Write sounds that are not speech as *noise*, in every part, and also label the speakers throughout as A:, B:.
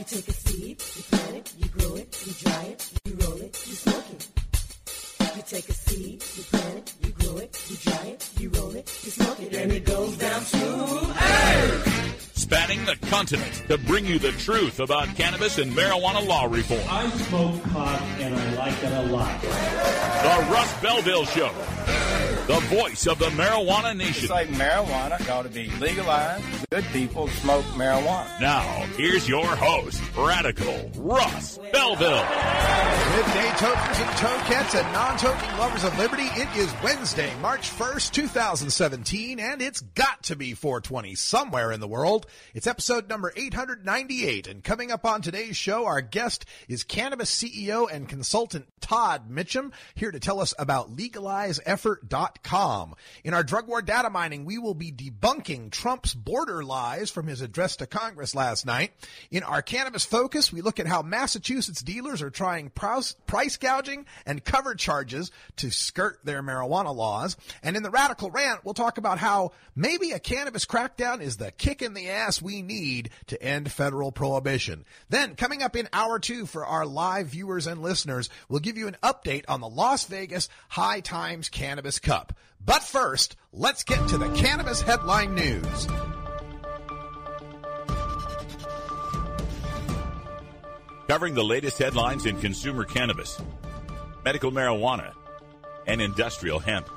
A: You take a seed, you plant it, you grow it, you dry it, you roll it, you smoke it. You take a seed, you plant it, you grow it, you dry it, you roll it, you smoke it, and it goes down smooth. Hey!
B: Spanning the continent to bring you the truth about cannabis and marijuana law reform.
C: I smoke pot and I like it a lot.
B: The Russ Belville Show the voice of the marijuana nation.
D: It's like marijuana got to be legalized. Good people smoke marijuana.
B: Now, here's your host, Radical Russ Belville.
E: Midday tokens and tokettes and non-toking lovers of liberty. It is Wednesday, March 1st, 2017, and it's got to be 420 somewhere in the world. It's episode number 898, and coming up on today's show, our guest is cannabis CEO and consultant Todd Mitchem, here to tell us about legalizeeffort.com in our drug war data mining, we will be debunking Trump's border lies from his address to Congress last night. In our cannabis focus, we look at how Massachusetts dealers are trying price gouging and cover charges to skirt their marijuana laws. And in the radical rant, we'll talk about how maybe a cannabis crackdown is the kick in the ass we need to end federal prohibition. Then coming up in hour two for our live viewers and listeners, we'll give you an update on the Las Vegas High Times Cannabis Cup. But first, let's get to the cannabis headline news.
B: Covering the latest headlines in consumer cannabis, medical marijuana, and industrial hemp.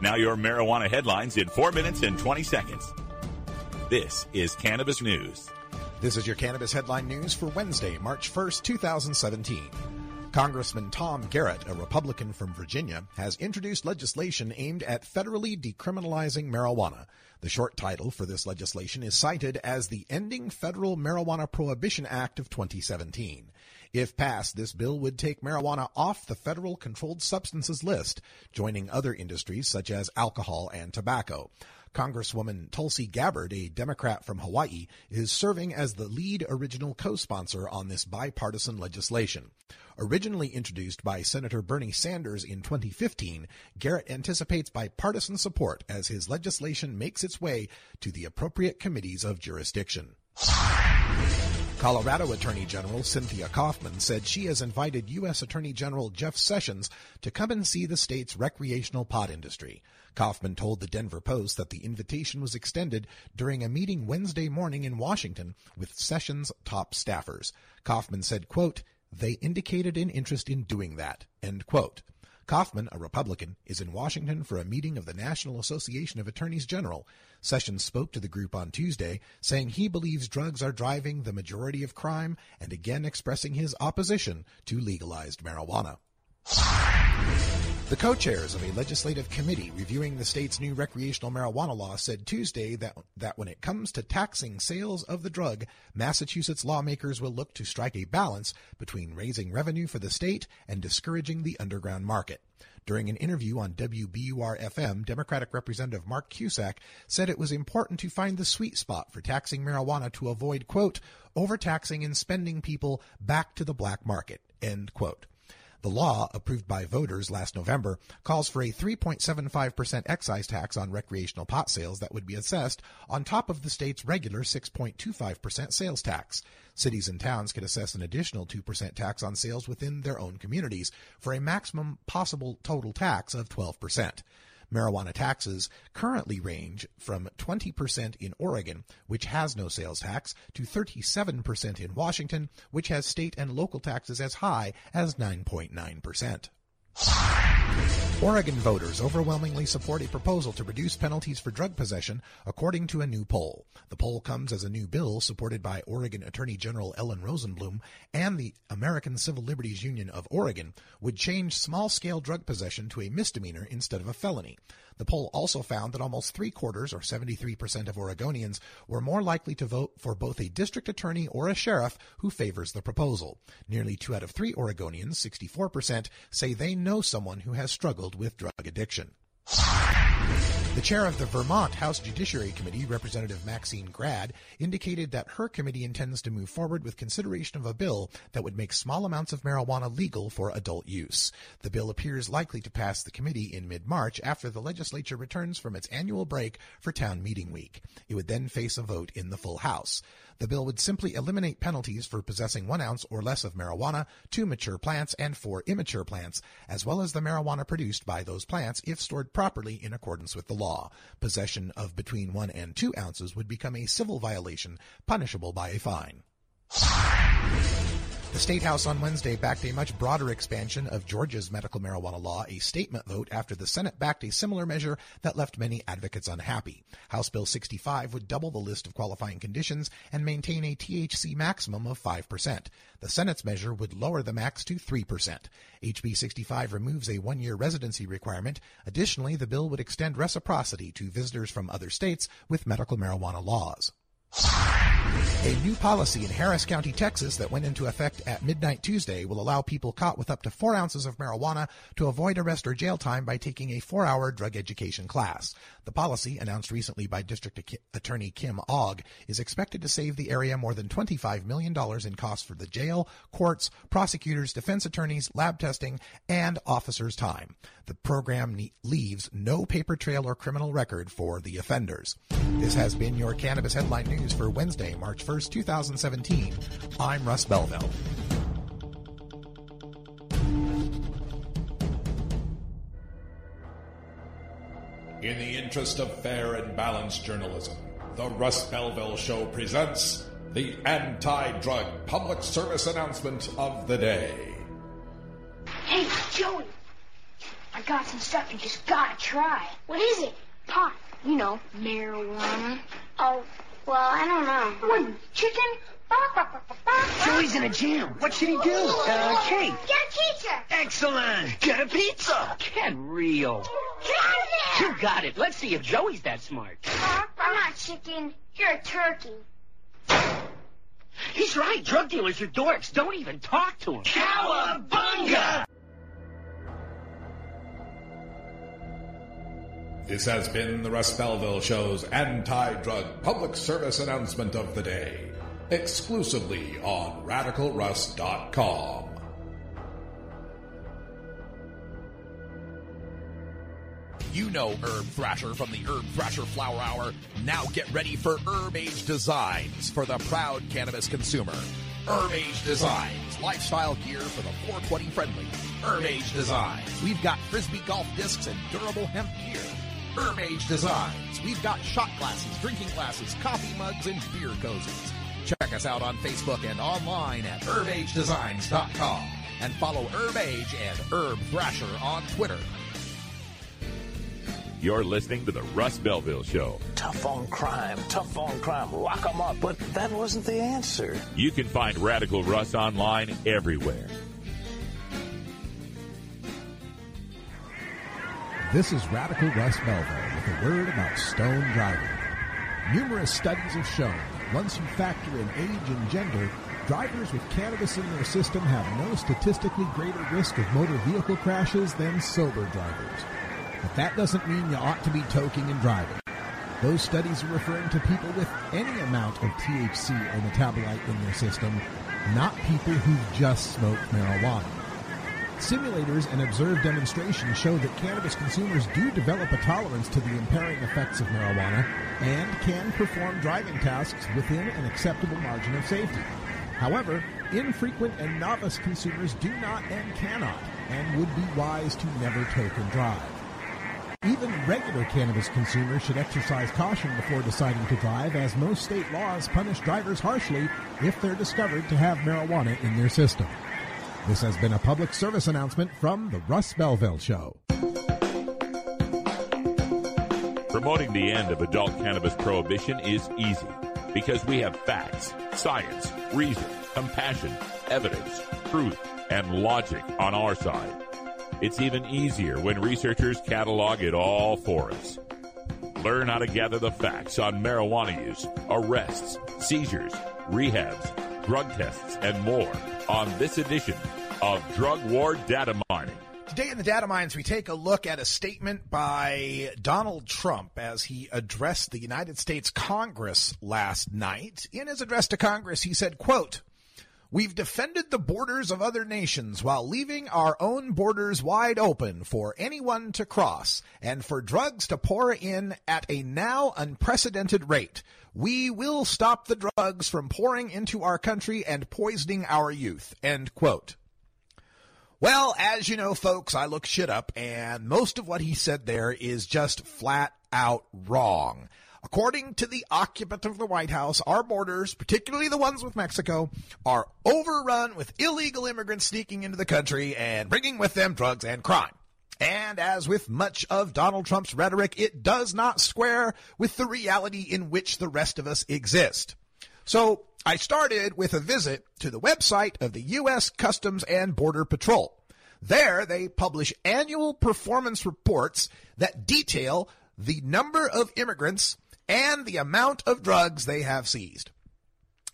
B: Now, your marijuana headlines in 4 minutes and 20 seconds. This is Cannabis News.
E: This is your Cannabis Headline News for Wednesday, March 1st, 2017. Congressman Tom Garrett, a Republican from Virginia, has introduced legislation aimed at federally decriminalizing marijuana. The short title for this legislation is cited as the Ending Federal Marijuana Prohibition Act of 2017. If passed, this bill would take marijuana off the federal controlled substances list, joining other industries such as alcohol and tobacco. Congresswoman Tulsi Gabbard, a Democrat from Hawaii, is serving as the lead original co-sponsor on this bipartisan legislation. Originally introduced by Senator Bernie Sanders in 2015, Garrett anticipates bipartisan support as his legislation makes its way to the appropriate committees of jurisdiction. Colorado Attorney General Cynthia Coffman said she has invited U.S. Attorney General Jeff Sessions to come and see the state's recreational pot industry. Coffman told the Denver Post that the invitation was extended during a meeting Wednesday morning in Washington with Sessions' top staffers. Coffman said, quote, they indicated an interest in doing that, end quote. Coffman, a Republican, is in Washington for a meeting of the National Association of Attorneys General. Sessions spoke to the group on Tuesday, saying he believes drugs are driving the majority of crime and again expressing his opposition to legalized marijuana. The co-chairs of a legislative committee reviewing the state's new recreational marijuana law said Tuesday that, that when it comes to taxing sales of the drug, Massachusetts lawmakers will look to strike a balance between raising revenue for the state and discouraging the underground market. During an interview on WBUR FM, Democratic Representative Mark Cusack said it was important to find the sweet spot for taxing marijuana to avoid, quote, overtaxing and spending people back to the black market, end quote. The law, approved by voters last November, calls for a 3.75% excise tax on recreational pot sales that would be assessed on top of the state's regular 6.25% sales tax. Cities and towns can assess an additional 2% tax on sales within their own communities for a maximum possible total tax of 12%. Marijuana taxes currently range from 20% in Oregon, which has no sales tax, to 37% in Washington, which has state and local taxes as high as 9.9%. Oregon voters overwhelmingly support a proposal to reduce penalties for drug possession, according to a new poll. The poll comes as a new bill supported by Oregon Attorney General Ellen Rosenblum and the American Civil Liberties Union of Oregon would change small scale drug possession to a misdemeanor instead of a felony. The poll also found that almost three quarters, or 73% of Oregonians, were more likely to vote for both a district attorney or a sheriff who favors the proposal. Nearly two out of three Oregonians, 64%, say they know someone who has struggled with drug addiction. The chair of the Vermont House Judiciary Committee, Representative Maxine Grad, indicated that her committee intends to move forward with consideration of a bill that would make small amounts of marijuana legal for adult use. The bill appears likely to pass the committee in mid-March after the legislature returns from its annual break for town meeting week. It would then face a vote in the full House. The bill would simply eliminate penalties for possessing one ounce or less of marijuana two mature plants and four immature plants, as well as the marijuana produced by those plants if stored properly in accordance with the law. Possession of between one and two ounces would become a civil violation punishable by a fine. The State House on Wednesday backed a much broader expansion of Georgia's medical marijuana law, a statement vote after the Senate backed a similar measure that left many advocates unhappy. House Bill 65 would double the list of qualifying conditions and maintain a THC maximum of 5%. The Senate's measure would lower the max to 3%. HB 65 removes a one-year residency requirement. Additionally, the bill would extend reciprocity to visitors from other states with medical marijuana laws. A new policy in Harris County, Texas that went into effect at midnight Tuesday will allow people caught with up to four ounces of marijuana to avoid arrest or jail time by taking a four hour drug education class. The policy, announced recently by District Attorney Kim Ogg, is expected to save the area more than $25 million in costs for the jail, courts, prosecutors, defense attorneys, lab testing, and officers' time. The program leaves no paper trail or criminal record for the offenders. This has been your Cannabis Headline News for Wednesday, March 1st, 2017. I'm Russ Belville.
F: In the interest of fair and balanced journalism, the Russ Belville Show presents the anti-drug public service announcement of the day.
G: Hey, Joey, I got some stuff you just gotta try. What is it? Pot. You know, marijuana. Oh, well, I don't know. What, chicken?
H: Joey's in a jam. What should he do? Uh, cake.
G: Get a pizza.
H: Excellent. Get a pizza. Get real.
G: Get out of there.
H: You got it. Let's see if Joey's that smart.
G: I'm not chicken. You're a turkey.
H: He's right. Drug dealers are dorks. Don't even talk to them. Cowabunga!
F: This has been the Russ Belville Show's anti-drug public service announcement of the day, exclusively on RadicalRuss.com.
I: You know Herb Thrasher from the Herb Thrasher Flower Hour. Now get ready for Herb Age Designs for the proud cannabis consumer. Herb Age Designs, lifestyle gear for the 420 friendly. Herb Age Designs. We've got frisbee golf discs and durable hemp gear. Herb Age Designs. We've got shot glasses, drinking glasses, coffee mugs, and beer cozies. Check us out on Facebook and online at herbagedesigns.com. And follow Herb Age and Herb Thrasher on Twitter.
B: You're listening to the Russ Belville Show.
J: Tough on crime, tough on crime, lock 'em up. But that wasn't the answer.
B: You can find Radical Russ online everywhere.
E: This is Radical Russ Belville with a word about stone driving. Numerous studies have shown once you factor in age and gender, drivers with cannabis in their system have no statistically greater risk of motor vehicle crashes than sober drivers. But that doesn't mean you ought to be toking and driving. Those studies are referring to people with any amount of THC or metabolite in their system, not people who've just smoked marijuana. Simulators and observed demonstrations show that cannabis consumers do develop a tolerance to the impairing effects of marijuana and can perform driving tasks within an acceptable margin of safety. However, infrequent and novice consumers do not and cannot and would be wise to never take and drive. Even regular cannabis consumers should exercise caution before deciding to drive, as most state laws punish drivers harshly if they're discovered to have marijuana in their system. This has been a public service announcement from the Russ Belville Show.
B: Promoting the end of adult cannabis prohibition is easy because we have facts, science, reason, compassion, evidence, truth, and logic on our side. It's even easier when researchers catalog it all for us. Learn how to gather the facts on marijuana use, arrests, seizures, rehabs, drug tests, and more on this edition of Drug War Data Mining.
E: Today in the Data Mines, we take a look at a statement by Donald Trump as he addressed the United States Congress last night. In his address to Congress, he said, quote, We've defended the borders of other nations while leaving our own borders wide open for anyone to cross and for drugs to pour in at a now unprecedented rate. We will stop the drugs from pouring into our country and poisoning our youth. End quote. Well, as you know, folks, I look shit up, and most of what he said there is just flat out wrong. According to the occupant of the White House, our borders, particularly the ones with Mexico, are overrun with illegal immigrants sneaking into the country and bringing with them drugs and crime. And as with much of Donald Trump's rhetoric, it does not square with the reality in which the rest of us exist. So I started with a visit to the website of the U.S. Customs and Border Patrol. There they publish annual performance reports that detail the number of immigrants and the amount of drugs they have seized.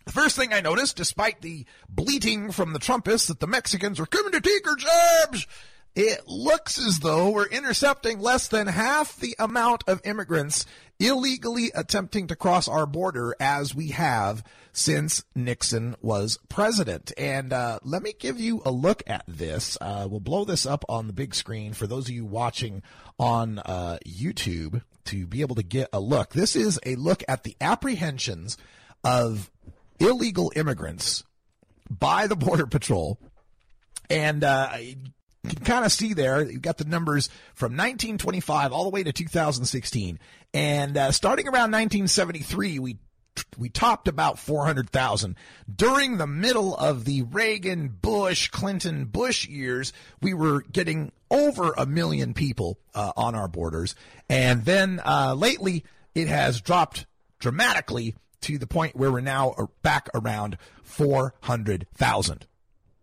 E: The first thing I noticed, despite the bleating from the Trumpists that the Mexicans are coming to take our jobs, it looks as though we're intercepting less than half the amount of immigrants illegally attempting to cross our border as we have since Nixon was president. And uh, let me give you a look at this. Uh, we'll blow this up on the big screen for those of you watching on uh, YouTube to be able to get a look. This is a look at the apprehensions of illegal immigrants by the Border Patrol. And uh, you can kind of see there, you've got the numbers from 1925 all the way to 2016. And uh, starting around 1973, we we topped about 400,000. During the middle of the Reagan, Bush, Clinton, Bush years, we were getting over a million people uh, on our borders. And then uh, lately, it has dropped dramatically to the point where we're now back around 400,000.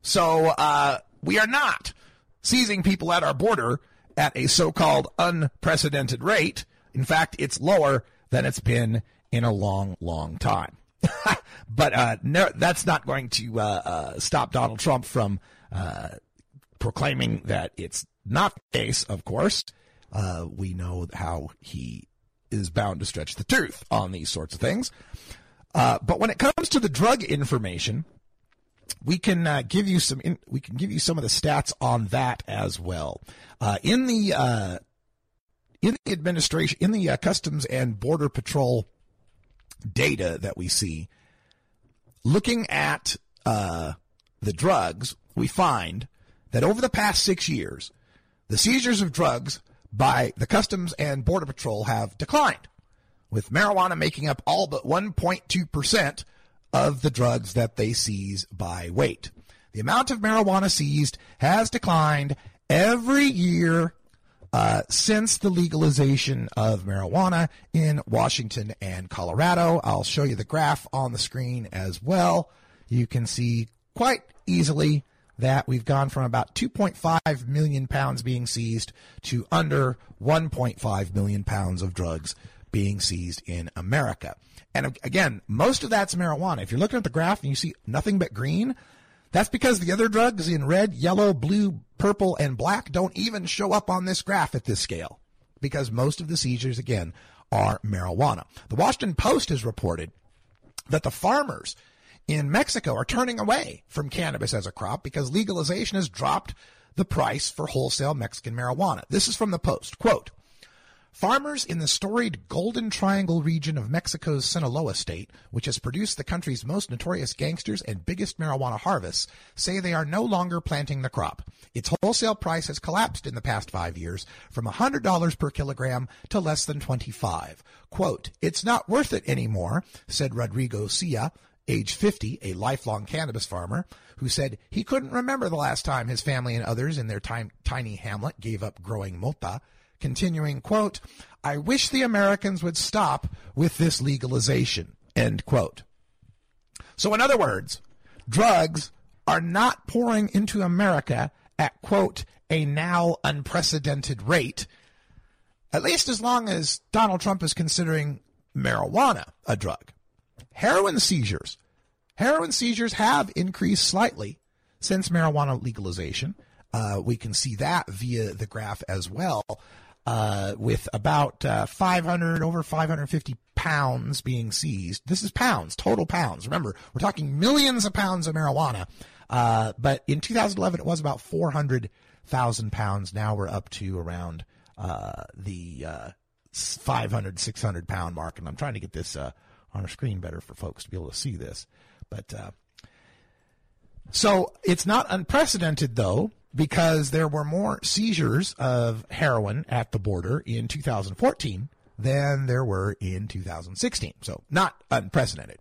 E: So uh, we are not seizing people at our border at a so-called unprecedented rate. In fact, it's lower than it's been in a long, long time. *laughs* but uh, no, that's not going to uh, uh, stop Donald Trump from uh, proclaiming that it's not the case, of course. Uh, we know how he is bound to stretch the truth on these sorts of things. Uh, but when it comes to the drug information, we can uh, give you some. In, we can give you some of the stats on that as well. Uh, in the uh, in the administration, in the uh, Customs and Border Patrol data that we see, looking at uh, the drugs, we find that over the past six years, the seizures of drugs by the Customs and Border Patrol have declined, with marijuana making up all but 1.2% of the drugs that they seize by weight. The amount of marijuana seized has declined every year uh, since the legalization of marijuana in Washington and Colorado. I'll show you the graph on the screen as well. You can see quite easily that we've gone from about 2.5 million pounds being seized to under 1.5 million pounds of drugs being seized in America. And again, most of that's marijuana. If you're looking at the graph and you see nothing but green, that's because the other drugs in red, yellow, blue, purple, and black don't even show up on this graph at this scale because most of the seizures, again, are marijuana. The Washington Post has reported that the farmers in Mexico are turning away from cannabis as a crop because legalization has dropped the price for wholesale Mexican marijuana. This is from the Post. Quote, Farmers in the storied Golden Triangle region of Mexico's Sinaloa state, which has produced the country's most notorious gangsters and biggest marijuana harvests, say they are no longer planting the crop. Its wholesale price has collapsed in the past five years from $100 per kilogram to less than 25. Quote, it's not worth it anymore, said Rodrigo Sia, age 50, a lifelong cannabis farmer, who said he couldn't remember the last time his family and others in their time, tiny hamlet gave up growing mota continuing, quote, I wish the Americans would stop with this legalization, end quote. So in other words, drugs are not pouring into America at, quote, a now unprecedented rate, at least as long as Donald Trump is considering marijuana a drug. Heroin seizures. Heroin seizures have increased slightly since marijuana legalization. Uh, we can see that via the graph as well. Uh, with about uh, 500, over 550 pounds being seized. This is pounds, total pounds. Remember, we're talking millions of pounds of marijuana. Uh, but in 2011, it was about 400,000 pounds. Now we're up to around uh, the uh, 500, 600 pound mark. And I'm trying to get this uh, on our screen better for folks to be able to see this. But so it's not unprecedented, though, because there were more seizures of heroin at the border in 2014 than there were in 2016. So not unprecedented.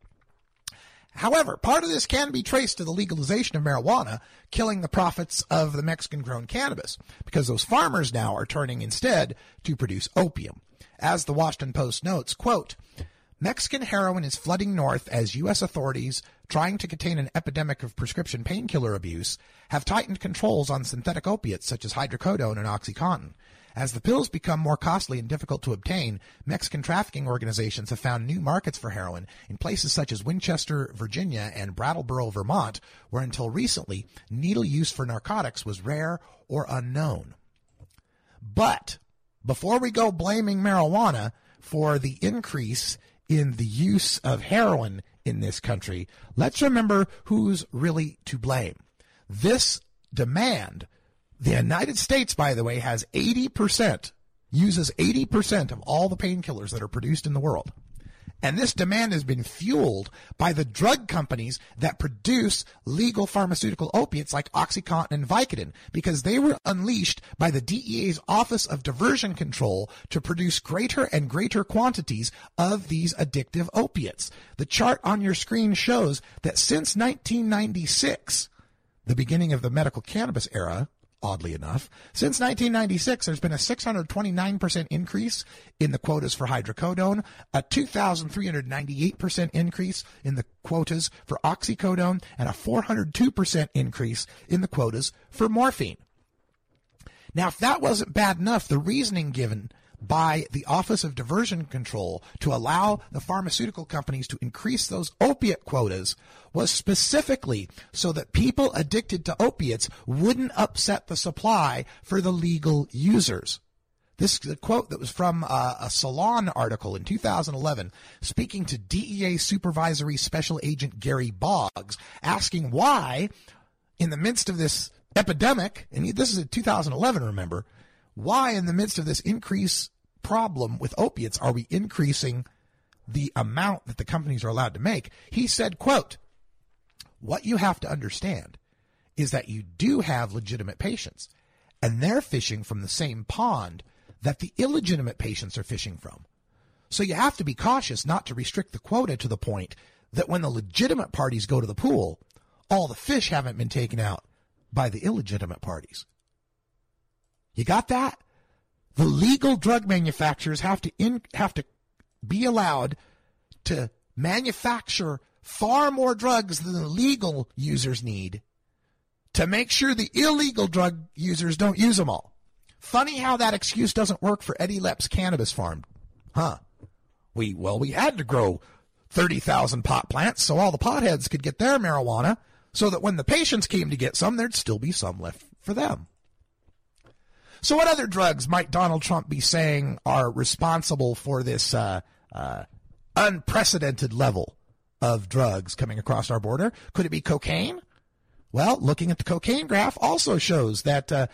E: However, part of this can be traced to the legalization of marijuana killing the profits of the Mexican grown cannabis because those farmers now are turning instead to produce opium. As the Washington Post notes, quote, Mexican heroin is flooding north as U.S. authorities, trying to contain an epidemic of prescription painkiller abuse, have tightened controls on synthetic opiates such as hydrocodone and OxyContin. As the pills become more costly and difficult to obtain, Mexican trafficking organizations have found new markets for heroin in places such as Winchester, Virginia, and Brattleboro, Vermont, where until recently, needle use for narcotics was rare or unknown. But before we go blaming marijuana for the increase in the use of heroin in this country, let's remember who's really to blame. This demand, the United States, by the way, has 80%, uses 80% of all the painkillers that are produced in the world. And this demand has been fueled by the drug companies that produce legal pharmaceutical opiates like OxyContin and Vicodin because they were unleashed by the DEA's Office of Diversion Control to produce greater and greater quantities of these addictive opiates. The chart on your screen shows that since 1996, the beginning of the medical cannabis era, oddly enough. Since 1996, there's been a 629% increase in the quotas for hydrocodone, a 2,398% increase in the quotas for oxycodone, and a 402% increase in the quotas for morphine. Now, if that wasn't bad enough, the reasoning given by the Office of Diversion Control to allow the pharmaceutical companies to increase those opiate quotas was specifically so that people addicted to opiates wouldn't upset the supply for the legal users. This quote that was from uh, a Salon article in 2011 speaking to DEA Supervisory Special Agent Gary Boggs, asking why, in the midst of this epidemic, and this is in 2011, remember, why in the midst of this increase problem with opiates are we increasing the amount that the companies are allowed to make? He said, quote, what you have to understand is that you do have legitimate patients and they're fishing from the same pond that the illegitimate patients are fishing from. So you have to be cautious not to restrict the quota to the point that when the legitimate parties go to the pool, all the fish haven't been taken out by the illegitimate parties. You got that? The legal drug manufacturers have to in, have to be allowed to manufacture far more drugs than the legal users need to make sure the illegal drug users don't use them all. Funny how that excuse doesn't work for Eddie Lepp's cannabis farm. Huh. We, well, we had to grow 30,000 pot plants so all the potheads could get their marijuana so that when the patients came to get some, there'd still be some left for them. So, what other drugs might Donald Trump be saying are responsible for this uh, uh, unprecedented level of drugs coming across our border? Could it be cocaine? Well, looking at the cocaine graph also shows that uh,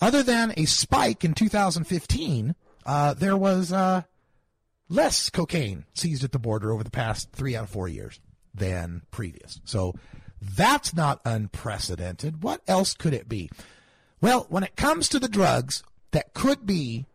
E: other than a spike in 2015, uh, there was uh, less cocaine seized at the border over the past three out of four years than previous. So that's not unprecedented. What else could it be? Well, when it comes to the drugs that could be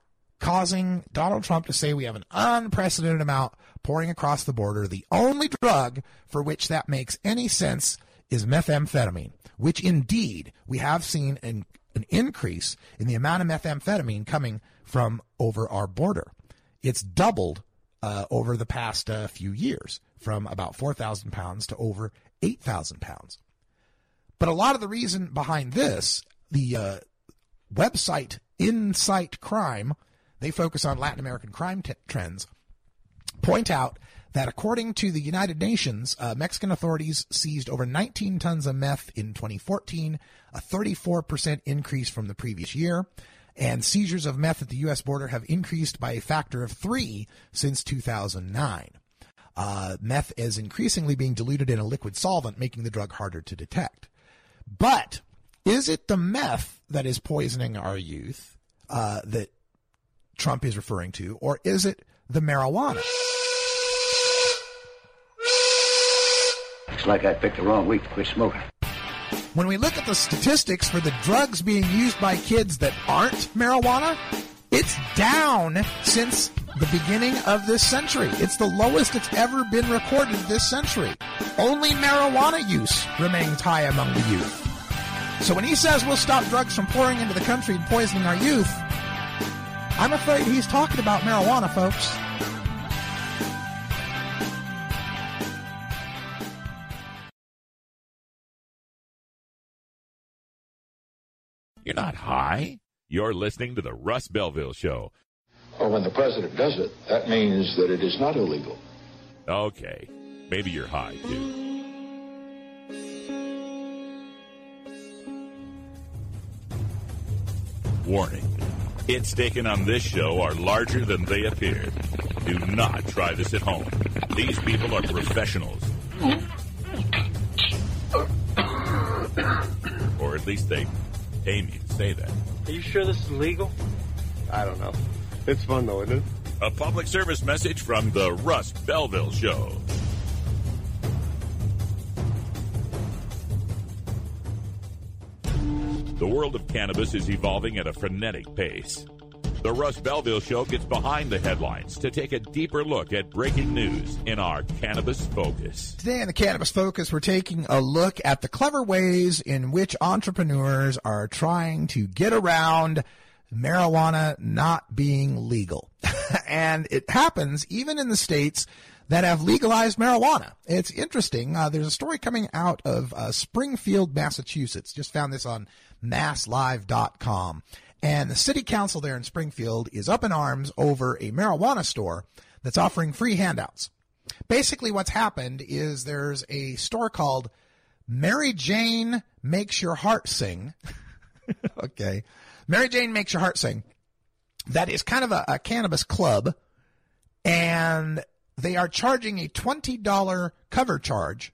E: causing Donald Trump to say we have an unprecedented amount pouring across the border, the only drug for which that makes any sense is methamphetamine, which indeed we have seen an, an increase in the amount of methamphetamine coming from over our border. It's doubled uh, over the past uh, few years from about 4,000 pounds to over 8,000 pounds. But a lot of the reason behind this the uh, website InSight Crime, they focus on Latin American crime t- trends, point out that according to the United Nations, uh, Mexican authorities seized over 19 tons of meth in 2014, a 34% increase from the previous year. And seizures of meth at the U.S. border have increased by a factor of three since 2009. Uh, meth is increasingly being diluted in a liquid solvent, making the drug harder to detect. But is it the meth that is poisoning our youth uh, that Trump is referring to, or is it the marijuana?
K: Looks like I picked the wrong week to quit smoking.
E: When we look at the statistics for the drugs being used by kids that aren't marijuana, it's down since the beginning of this century. It's the lowest it's ever been recorded this century. Only marijuana use remains high among the youth. So when he says we'll stop drugs from pouring into the country and poisoning our youth, I'm afraid he's talking about marijuana, folks.
B: You're not high. You're listening to the Russ Belville Show.
L: Well, when the president does it, that means that it is not illegal.
B: Okay. Maybe you're high, too. Warning. Hits taken on this show are larger than they appear. Do not try this at home. These people are professionals. or at least they pay me to say that.
M: Are you sure this is legal?
N: I don't know. It's fun though, isn't it?
B: A public service message from the Russ Belville Show. The world of cannabis is evolving at a frenetic pace. The Russ Belville Show gets behind the headlines to take a deeper look at breaking news in our Cannabis Focus.
E: Today in the Cannabis Focus, we're taking a look at the clever ways in which entrepreneurs are trying to get around marijuana not being legal. *laughs* and it happens even in the states that have legalized marijuana. It's interesting. Uh, there's a story coming out of uh, Springfield, Massachusetts. Just found this on masslive.com. And the city council there in Springfield is up in arms over a marijuana store that's offering free handouts. Basically, what's happened is there's a store called Mary Jane Makes Your Heart Sing. *laughs* okay. Mary Jane Makes Your Heart Sing. That is kind of a, a cannabis club. And they are charging a $20 cover charge.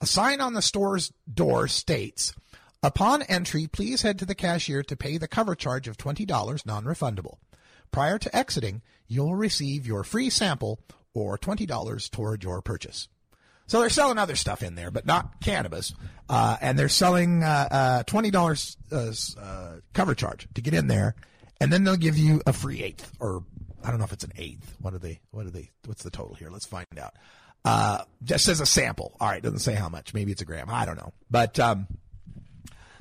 E: A sign on the store's door states, Upon entry, please head to the cashier to pay the cover charge of $20 non-refundable. Prior to exiting, you'll receive your free sample or $20 toward your purchase. So they're selling other stuff in there, but not cannabis. Uh, and they're selling uh, uh, $20 uh, uh, cover charge to get in there. And then they'll give you a free eighth, or I don't know if it's an eighth. What are they? What are they? What's the total here? Let's find out. Uh, just as a sample. All right, doesn't say how much. Maybe it's a gram. I don't know. But um,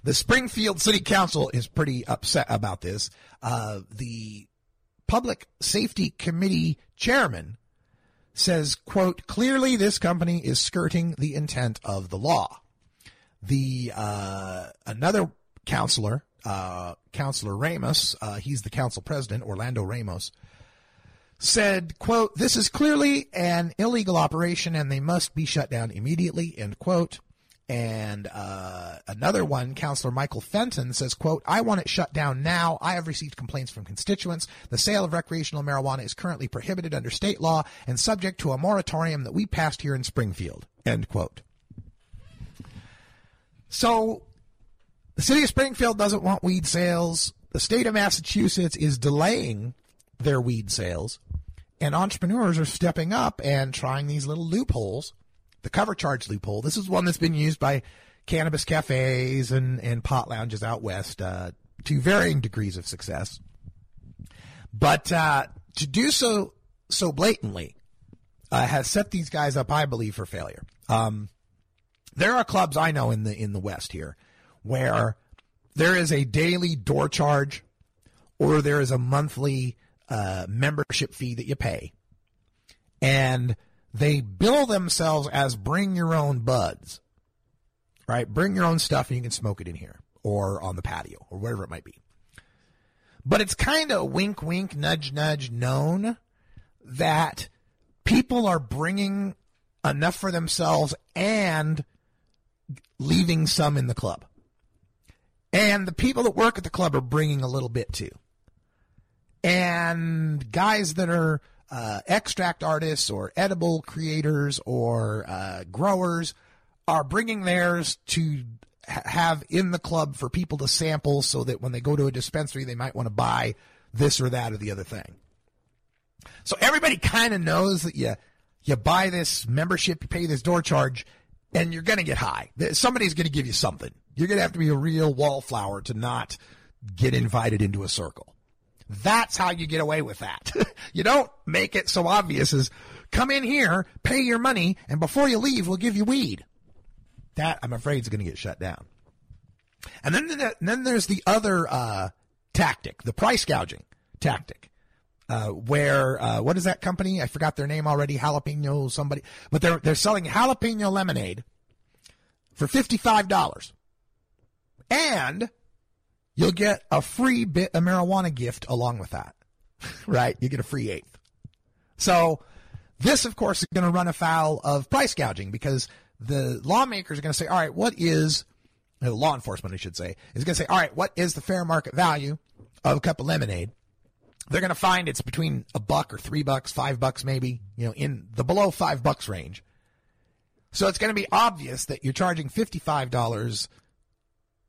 E: the Springfield City Council is pretty upset about this. Uh, the Public Safety Committee chairman says, quote, clearly this company is skirting the intent of the law. The, uh, another counselor, uh, Counselor Ramos, uh, he's the council president, Orlando Ramos, said, quote, this is clearly an illegal operation and they must be shut down immediately, end quote. And uh, another one, Councillor Michael Fenton says, quote, I want it shut down now. I have received complaints from constituents. The sale of recreational marijuana is currently prohibited under state law and subject to a moratorium that we passed here in Springfield, end quote. So the city of Springfield doesn't want weed sales. The state of Massachusetts is delaying their weed sales. And entrepreneurs are stepping up and trying these little loopholes the cover charge loophole. This is one that's been used by cannabis cafes and, and pot lounges out west uh, to varying degrees of success. But uh, to do so so blatantly uh, has set these guys up, I believe, for failure. Um, there are clubs I know in the in the West here where there is a daily door charge or there is a monthly uh, membership fee that you pay, and they bill themselves as bring your own buds, right? Bring your own stuff and you can smoke it in here or on the patio or wherever it might be. But it's kind of wink, wink, nudge, nudge known that people are bringing enough for themselves and leaving some in the club. And the people that work at the club are bringing a little bit too. And guys that are uh, extract artists or edible creators or uh, growers are bringing theirs to ha- have in the club for people to sample so that when they go to a dispensary, they might want to buy this or that or the other thing. So everybody kind of knows that you, you buy this membership, you pay this door charge, and you're going to get high. Somebody's going to give you something. You're going to have to be a real wallflower to not get invited into a circle. That's how you get away with that. *laughs* you don't make it so obvious as come in here, pay your money, and before you leave, we'll give you weed. That I'm afraid is going to get shut down. And then, then there's the other uh, tactic, the price gouging tactic. Uh, where uh, what is that company? I forgot their name already. Jalapeno somebody, but they're they're selling jalapeno lemonade for fifty five dollars, and you'll get a free bit of marijuana gift along with that. *laughs* right? You get a free eighth. So this, of course, is going to run afoul of price gouging because the lawmakers are going to say, all right, what is uh, law enforcement, I should say, is going to say, all right, what is the fair market value of a cup of lemonade? they're going to find it's between a buck or three bucks, five bucks maybe, you know, in the below five bucks range. So it's going to be obvious that you're charging $55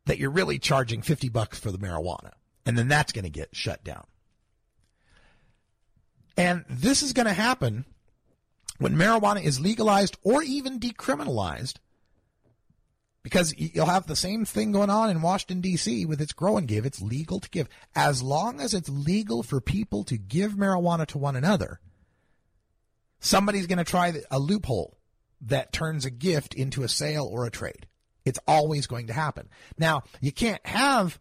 E: that you're really charging 50 bucks for the marijuana. And then that's going to get shut down. And this is going to happen when marijuana is legalized or even decriminalized because you'll have the same thing going on in Washington D.C. with its grow and give. It's legal to give as long as it's legal for people to give marijuana to one another. Somebody's going to try a loophole that turns a gift into a sale or a trade. It's always going to happen. Now, you can't have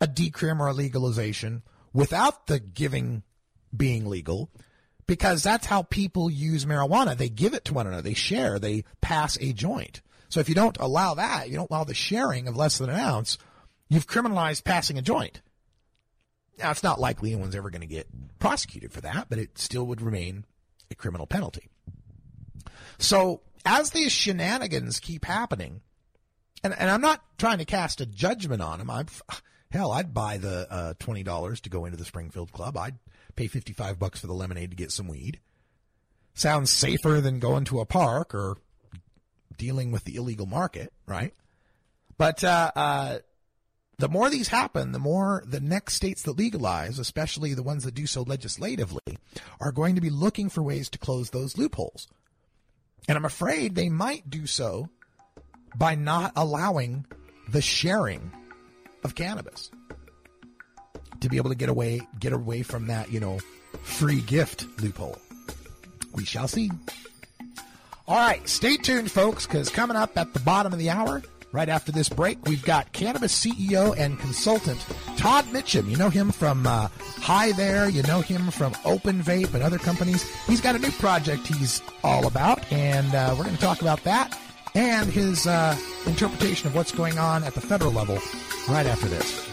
E: a decrim or a legalization without the giving being legal because that's how people use marijuana. They give it to one another. They share. They pass a joint. So if you don't allow that, you don't allow the sharing of less than an ounce, you've criminalized passing a joint. Now, it's not likely anyone's ever going to get prosecuted for that, but it still would remain a criminal penalty. So as these shenanigans keep happening, and, and I'm not trying to cast a judgment on them. I'm, hell, I'd buy the uh, twenty dollars to go into the Springfield Club. I'd pay fifty five bucks for the lemonade to get some weed. Sounds safer than going to a park or dealing with the illegal market, right? But uh, uh, the more these happen, the more the next states that legalize, especially the ones that do so legislatively, are going to be looking for ways to close those loopholes. And I'm afraid they might do so by not allowing the sharing of cannabis to be able to get away get away from that, you know, free gift loophole. We shall see. All right, stay tuned, folks, because coming up at the bottom of the hour, right after this break, we've got cannabis CEO and consultant Todd Mitchem. You know him from uh, Hi There, you know him from Open Vape and other companies. He's got a new project he's all about, and uh, we're going to talk about that and his uh, interpretation of what's going on at the federal level right after this.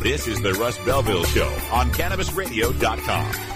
B: This is the Russ Belville Show on CannabisRadio.com.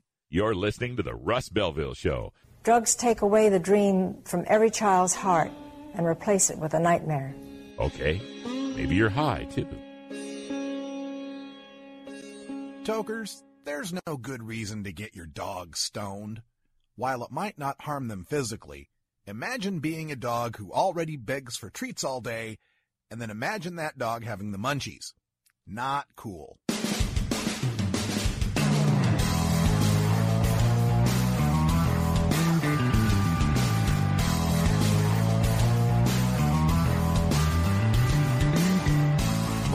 B: You're listening to the Russ Belville Show.
O: Drugs take away the dream from every child's heart and replace it with a nightmare.
B: Okay. Maybe you're high, too.
E: Tokers, there's no good reason to get your dog stoned. While it might not harm them physically, imagine being a dog who already begs for treats all day, and then imagine that dog having the munchies. Not cool.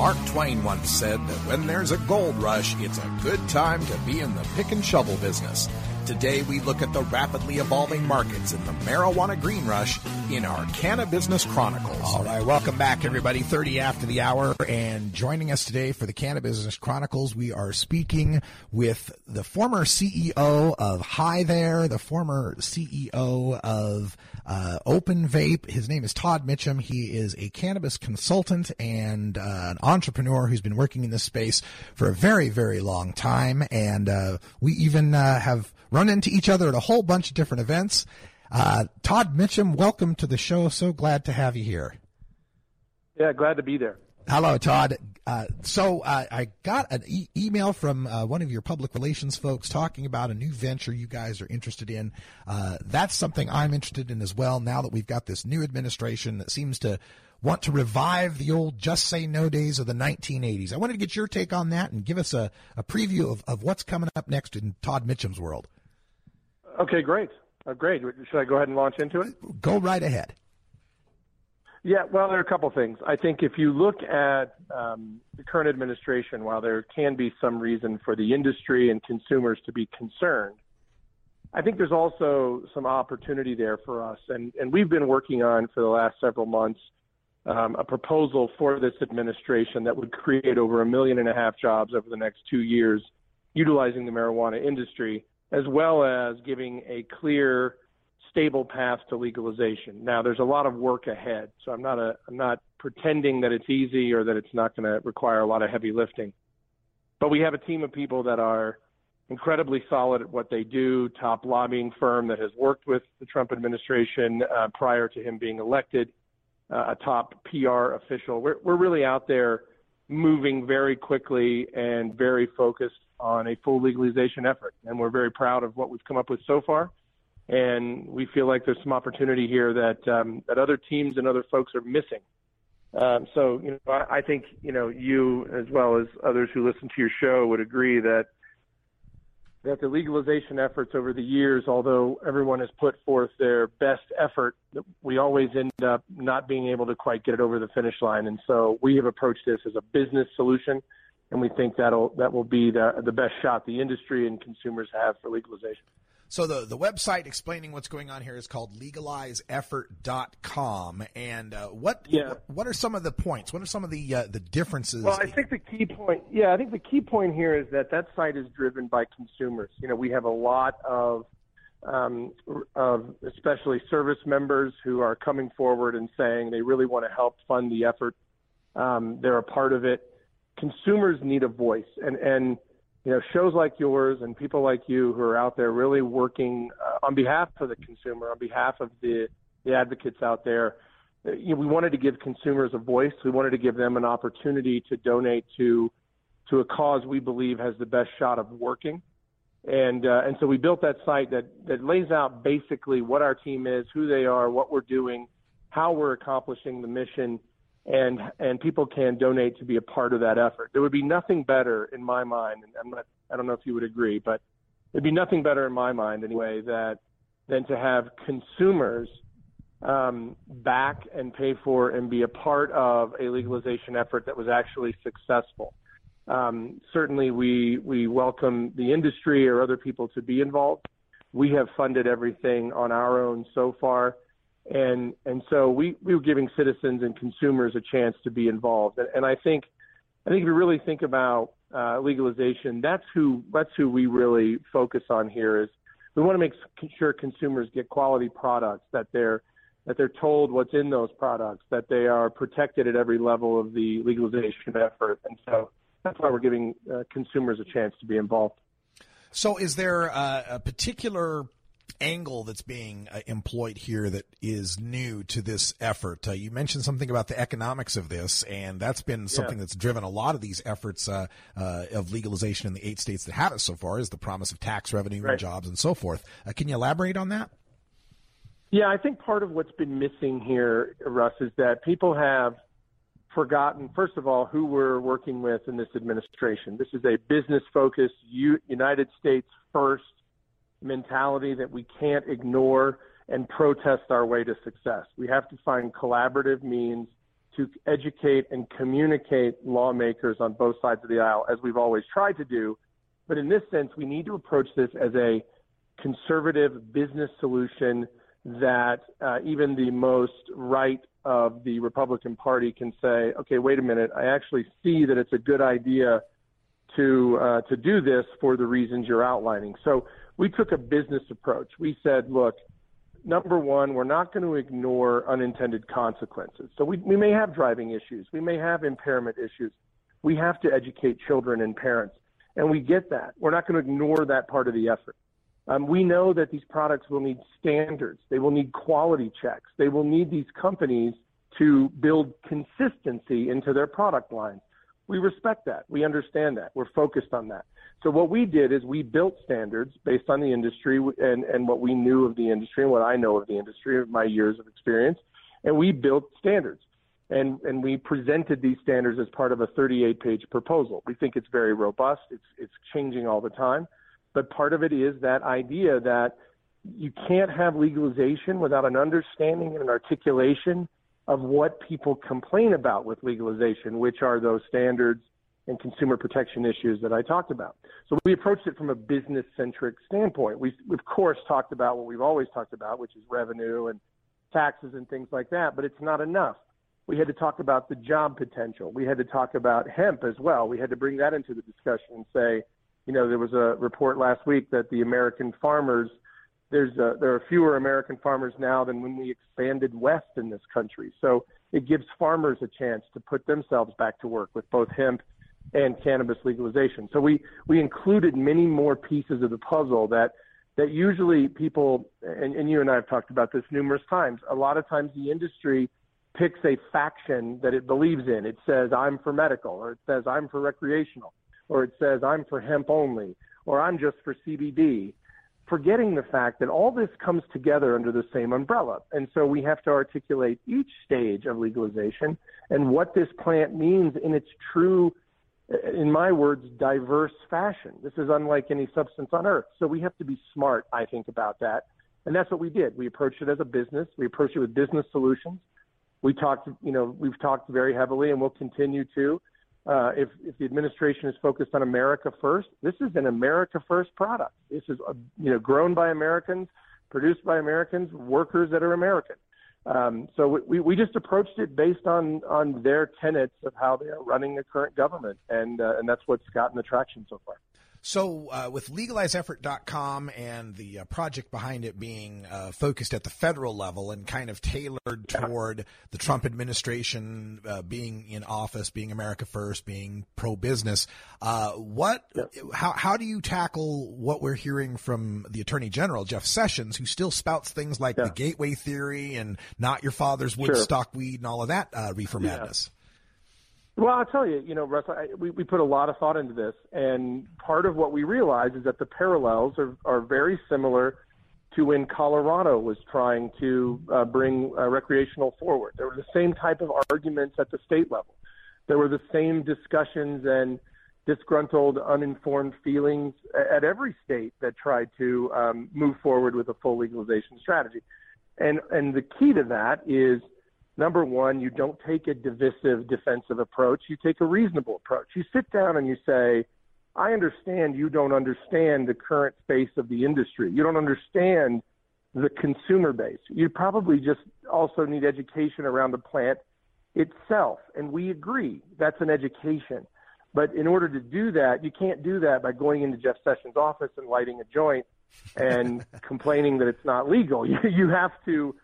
M: Mark Twain once said that when there's a gold rush, it's a good time to be in the pick and shovel business. Today we look at the rapidly evolving markets in the marijuana green rush in our Cannabusiness Chronicles.
E: All right, welcome back everybody. 30 after the hour and joining us today for the Cannabusiness Chronicles, we are speaking with the former CEO of Hi There, the former CEO of uh, Open Vape. His name is Todd Mitchem. He is a cannabis consultant and uh, an entrepreneur who's been working in this space for a very, very long time. And uh, we even uh, have run into each other at a whole bunch of different events. Uh, Todd Mitchem, welcome to the show. So glad to have you here.
P: Yeah, glad to be there.
E: Hello, Todd. Uh, so uh, I got an e- email from uh, one of your public relations folks talking about a new venture you guys are interested in. Uh, that's something I'm interested in as well. Now that we've got this new administration that seems to want to revive the old just say no days of the 1980s. I wanted to get your take on that and give us a, a preview of, of what's coming up next in Todd Mitchem's world.
P: Okay, great. Uh, great. Should I go ahead and launch into it?
E: Go right ahead.
P: Yeah, well, there are a couple things. I think if you look at um, the current administration, while there can be some reason for the industry and consumers to be concerned, I think there's also some opportunity there for us. And, and we've been working on for the last several months um, a proposal for this administration that would create over a million and a half jobs over the next two years utilizing the marijuana industry as well as giving a clear, stable path to legalization. Now, there's a lot of work ahead, so I'm not a I'm not pretending that it's easy or that it's not going to require a lot of heavy lifting. But we have a team of people that are incredibly solid at what they do, top lobbying firm that has worked with the Trump administration uh, prior to him being elected, uh, a top PR official. We're, we're really out there moving very quickly and very focused on a full legalization effort. And we're very proud of what we've come up with so far. And we feel like there's some opportunity here that um, that other teams and other folks are missing. Um, so, you know, I, I think you know you as well as others who listen to your show would agree that that the legalization efforts over the years, although everyone has put forth their best effort, we always end up not being able to quite get it over the finish line. And so we have approached this as a business solution and we think that'll that will be the the best shot the industry and consumers have for legalization.
E: So the the website explaining what's going on here is called legalizeeffort.com and uh, what
P: yeah.
E: what are some of the points? What are some of the uh, the differences?
P: Well, I think the key point yeah, I think the key point here is that that site is driven by consumers. You know, we have a lot of um, of especially service members who are coming forward and saying they really want to help fund the effort. Um, they're a part of it consumers need a voice. And and you know shows like yours and people like you who are out there really working uh, on behalf of the consumer on behalf of the the advocates out there uh, you know, we wanted to give consumers a voice. We wanted to give them an opportunity to donate to to a cause we believe has the best shot of working. And uh, and so we built that site that that lays out basically what our team is who they are what we're doing how we're accomplishing the mission and and people can donate to be a part of that effort. There would be nothing better in my mind, and I'm not, I don't know if you would agree, but there'd be nothing better in my mind anyway that than to have consumers um, back and pay for and be a part of a legalization effort that was actually successful. Um, certainly, we we welcome the industry or other people to be involved. We have funded everything on our own so far and and so we we were giving citizens and consumers a chance to be involved. And, and I think I think if you really think about uh, legalization, that's who that's who we really focus on here. Is we want to make sure consumers get quality products that they're that they're told what's in those products, that they are protected at every level of the legalization effort, and so that's why we're giving uh, consumers a chance to be involved.
E: So, is there uh, a particular angle that's being uh, employed here that is new to this effort. Uh, you mentioned something about the economics of this, and that's been something yeah. that's driven a lot of these efforts uh, uh, of legalization in the eight states that have it so far. Is the promise of tax revenue right. and jobs and so forth. Uh, can you elaborate on that?
P: Yeah, I think part of what's been missing here, Russ, is that people have forgotten, first of all, who we're working with in this administration. This is a business focused, United States first mentality that we can't ignore and protest our way to success. We have to find collaborative means to educate and communicate lawmakers on both sides of the aisle, as we've always tried to do. But in this sense, we need to approach this as a conservative business solution that uh, even the most right of the Republican Party can say, okay, wait a minute, I actually see that it's a good idea to uh, to do this for the reasons you're outlining. So we took a business approach. We said, look, number one, we're not going to ignore unintended consequences. So we, we may have driving issues, we may have impairment issues. We have to educate children and parents, and we get that. We're not going to ignore that part of the effort. Um, we know that these products will need standards. They will need quality checks. They will need these companies to build consistency into their product lines. We respect that. We understand that. We're focused on that. So what we did is we built standards based on the industry and, and what we knew of the industry and what I know of the industry, of my years of experience, and we built standards. And, and we presented these standards as part of a 38 page proposal. We think it's very robust. It's, it's changing all the time. But part of it is that idea that you can't have legalization without an understanding and an articulation of what people complain about with legalization, which are those standards and consumer protection issues that I talked about. So we approached it from a business centric standpoint. We, of course, talked about what we've always talked about, which is revenue and taxes and things like that, but it's not enough. We had to talk about the job potential. We had to talk about hemp as well. We had to bring that into the discussion and say, you know, there was a report last week that the American farmers, there's a, there are fewer American farmers now than when we expanded west in this country. So it gives farmers a chance to put themselves back to work with both hemp and cannabis legalization. So we we included many more pieces of the puzzle that that usually people and, and you and I have talked about this numerous times. A lot of times the industry picks a faction that it believes in. It says I'm for medical or it says I'm for recreational or it says I'm for hemp only, or I'm just for CBD, forgetting the fact that all this comes together under the same umbrella. And so we have to articulate each stage of legalization and what this plant means in its true, in my words, diverse fashion. This is unlike any substance on earth. So we have to be smart, I think, about that. And that's what we did. We approached it as a business. We approached it with business solutions. We talked, you know, we've talked very heavily and we'll continue to uh, if, if the administration is focused on America first, this is an America first product. This is, uh, you know, grown by Americans, produced by Americans, workers that are American. Um, so we, we just approached it based on, on their tenets of how they are running the current government, and uh, and that's what's gotten the traction so far.
E: So, uh, with legalizeeffort.com and the uh, project behind it being uh, focused at the federal level and kind of tailored toward the Trump administration uh, being in office, being America first, being pro business, uh, what, how, how do you tackle what we're hearing from the Attorney General, Jeff Sessions, who still spouts things like yeah. the gateway theory and not your father's Woodstock sure. weed and all of that uh, reefer yeah. madness?
P: Well, I'll tell you, you know, Russ, I, we, we put a lot of thought into this, and part of what we realize is that the parallels are, are very similar to when Colorado was trying to uh, bring uh, recreational forward. There were the same type of arguments at the state level. There were the same discussions and disgruntled, uninformed feelings at every state that tried to um, move forward with a full legalization strategy. And and the key to that is – number one, you don't take a divisive, defensive approach. You take a reasonable approach. You sit down and you say, I understand you don't understand the current face of the industry. You don't understand the consumer base. You probably just also need education around the plant itself. And we agree that's an education. But in order to do that, you can't do that by going into Jeff Sessions' office and lighting a joint and *laughs* complaining that it's not legal. You, *laughs* you have to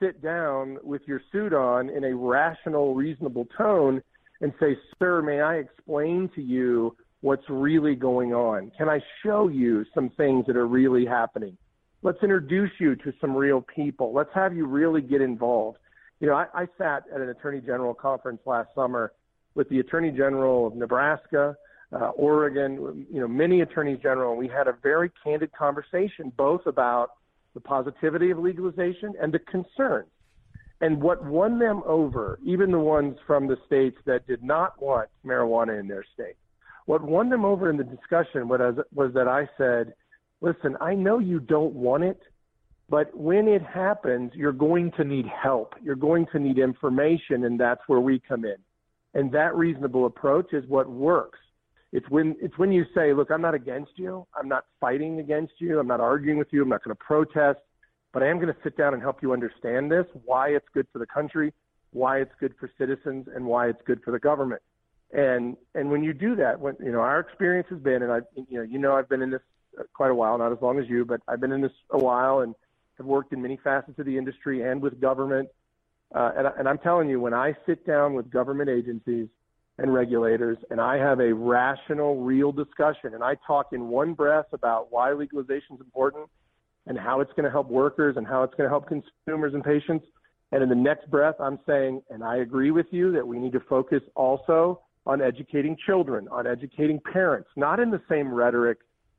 P: sit down with your suit on in a rational, reasonable tone and say, Sir, may I explain to you what's really going on? Can I show you some things that are really happening? Let's introduce you to some real people. Let's have you really get involved. You know, I, I sat at an attorney general conference last summer with the attorney general of Nebraska, uh, Oregon, you know, many attorneys general, and we had a very candid conversation both about the positivity of legalization and the concerns. And what won them over, even the ones from the states that did not want marijuana in their state, what won them over in the discussion was, was that I said, listen, I know you don't want it, But when it happens, you're going to need help. You're going to need information, and that's where we come in. And that reasonable approach is what works. It's when it's when you say, "Look, I'm not against you. I'm not fighting against you. I'm not arguing with you. I'm not going to protest, but I am going to sit down and help you understand this, why it's good for the country, why it's good for citizens, and why it's good for the government." And and when you do that, when you know our experience has been, and I you know you know I've been in this quite a while, not as long as you, but I've been in this a while and have worked in many facets of the industry and with government. Uh, and, and I'm telling you, when I sit down with government agencies and regulators and I have a rational, real discussion and I talk in one breath about why legalization is important and how it's going to help workers and how it's going to help consumers and patients. And in the next breath, I'm saying, and I agree with you that we need to focus also on educating children, on educating parents, not in the same rhetoric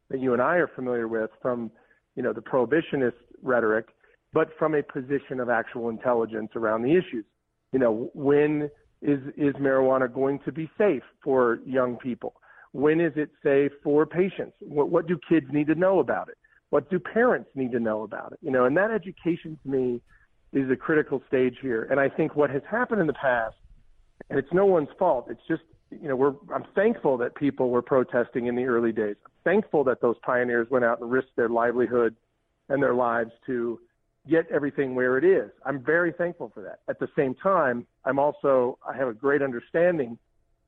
P: that you and I are familiar with from, you know, the prohibitionist rhetoric, but from a position of actual intelligence around the issues. You know, when is is marijuana going to be safe for young people? When is it safe for patients? What, what do kids need to know about it? What do parents need to know about it? You know, and that education to me is a critical stage here. And I think what has happened in the past, and it's no one's fault. It's just you know, we're I'm thankful that people were protesting in the early days. I'm thankful that those pioneers went out and risked their livelihood and their lives to get everything where it is. I'm very thankful for that. At the same time, I'm also I have a great understanding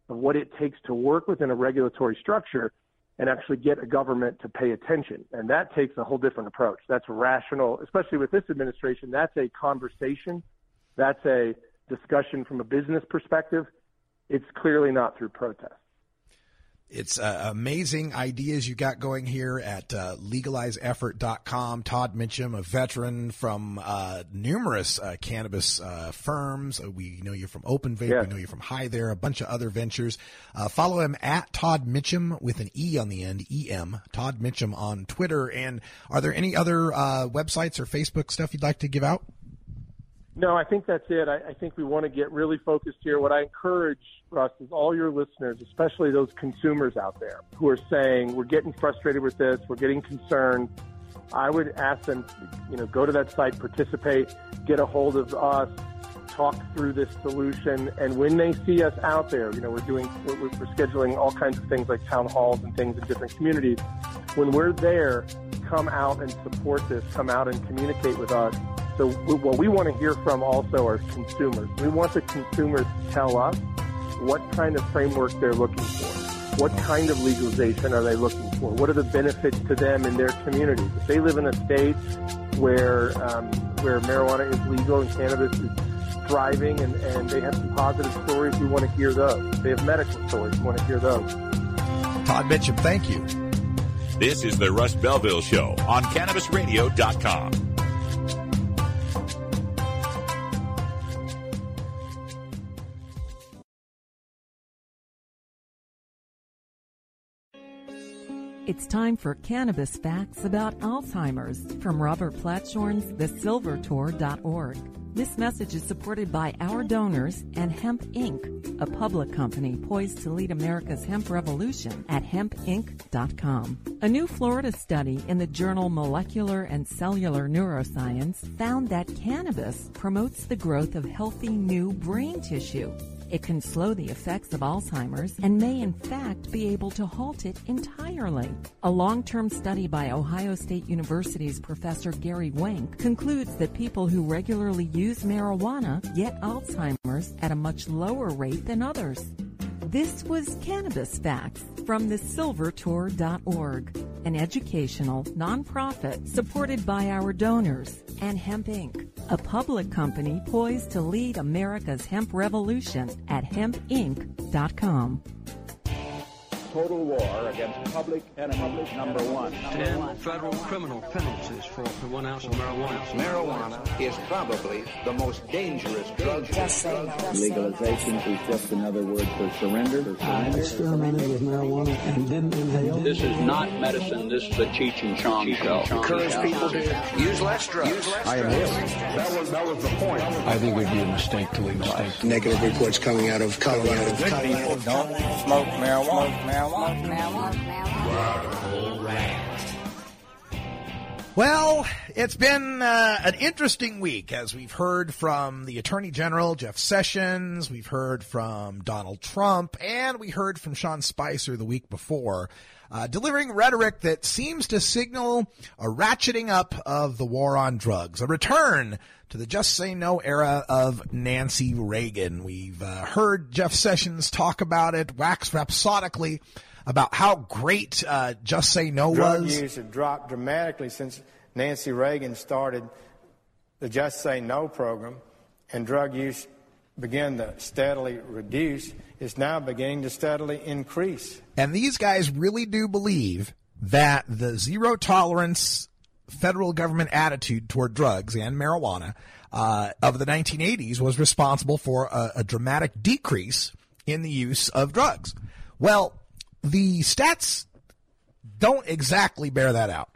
P: of what it takes to work within a regulatory structure and actually get a government to pay attention. And that takes a whole different approach. That's rational, especially with this administration. That's a conversation. That's a discussion from a business perspective. It's clearly not through protest.
E: It's uh, amazing ideas you got going here at uh, legalizeeffort.com. Todd Mitchem, a veteran from uh, numerous uh, cannabis uh, firms. Uh, we know you from Open Vape. We know you from High There, a bunch of other ventures. Uh, follow him at Todd Mitchem with an E on the end, E-M, Todd Mitchem on Twitter. And are there any other websites or Facebook stuff you'd like to give out?
P: No, I think that's it. I, I think we want to get really focused here. What I encourage, Russ, is all your listeners, especially those consumers out there who are saying, we're getting frustrated with this, we're getting concerned. I would ask them, you know, go to that site, participate, get a hold of us, talk through this solution. And when they see us out there, you know, we're doing, we're, we're scheduling all kinds of things like town halls and things in different communities. When we're there, come out and support this, come out and communicate with us so what we want to hear from also are consumers. We want the consumers to tell us what kind of framework they're looking for. What kind of legalization are they looking for? What are the benefits to them in their communities? If they live in a state where um, where marijuana is legal and cannabis is thriving and, and they have some positive stories, we want to hear those. If they have medical stories, we want to hear those.
E: Todd Mitchem, thank you.
B: This is the Russ Belville Show on CannabisRadio.com.
Q: It's time for cannabis facts about Alzheimer's from Robert Platshorn's thesilvertour.org. This message is supported by our donors and Hemp Inc., a public company poised to lead America's hemp revolution at hempinc.com. A new Florida study in the journal Molecular and Cellular Neuroscience found that cannabis promotes the growth of healthy new brain tissue. It can slow the effects of Alzheimer's and may in fact be able to halt it entirely. A long-term study by Ohio State University's Professor Gary Wenk concludes that people who regularly use marijuana get Alzheimer's at a much lower rate than others. This was Cannabis Facts from the thesilvertour.org, an educational nonprofit supported by our donors and Hemp Inc., a public company poised to lead America's hemp revolution at hempinc.com
R: total war against public enemy number one.
S: Ten federal criminal penalties for one ounce of marijuana.
R: Marijuana is probably the most dangerous drug.
K: Legalization is just another word for surrender.
T: I experimented with marijuana and didn't inhale.
U: This is not medicine. This is a Cheech and Chong show.
R: Encourage people to use less drugs. Use less
N: I am him. That was, that was the point.
T: I think we'd be a mistake to legalize.
V: Negative reports coming out of Colorado.
D: Good people don't smoke marijuana.
E: Well, it's been uh, an interesting week as we've heard from the Attorney General, Jeff Sessions, we've heard from Donald Trump, and we heard from Sean Spicer the week before, uh, delivering rhetoric that seems to signal a ratcheting up of the war on drugs, a return to the just say no era of Nancy Reagan. We've uh, heard Jeff Sessions talk about it, wax rhapsodically about how great uh, Just Say No was
D: Drug
E: was.
D: use had dropped dramatically since Nancy Reagan started the Just Say No program, and drug use began to steadily reduce. is now beginning to steadily increase.
E: And these guys really do believe that the zero tolerance federal government attitude toward drugs and marijuana uh, of the 1980s was responsible for a, a dramatic decrease in the use of drugs. Well, the stats don't exactly bear that out.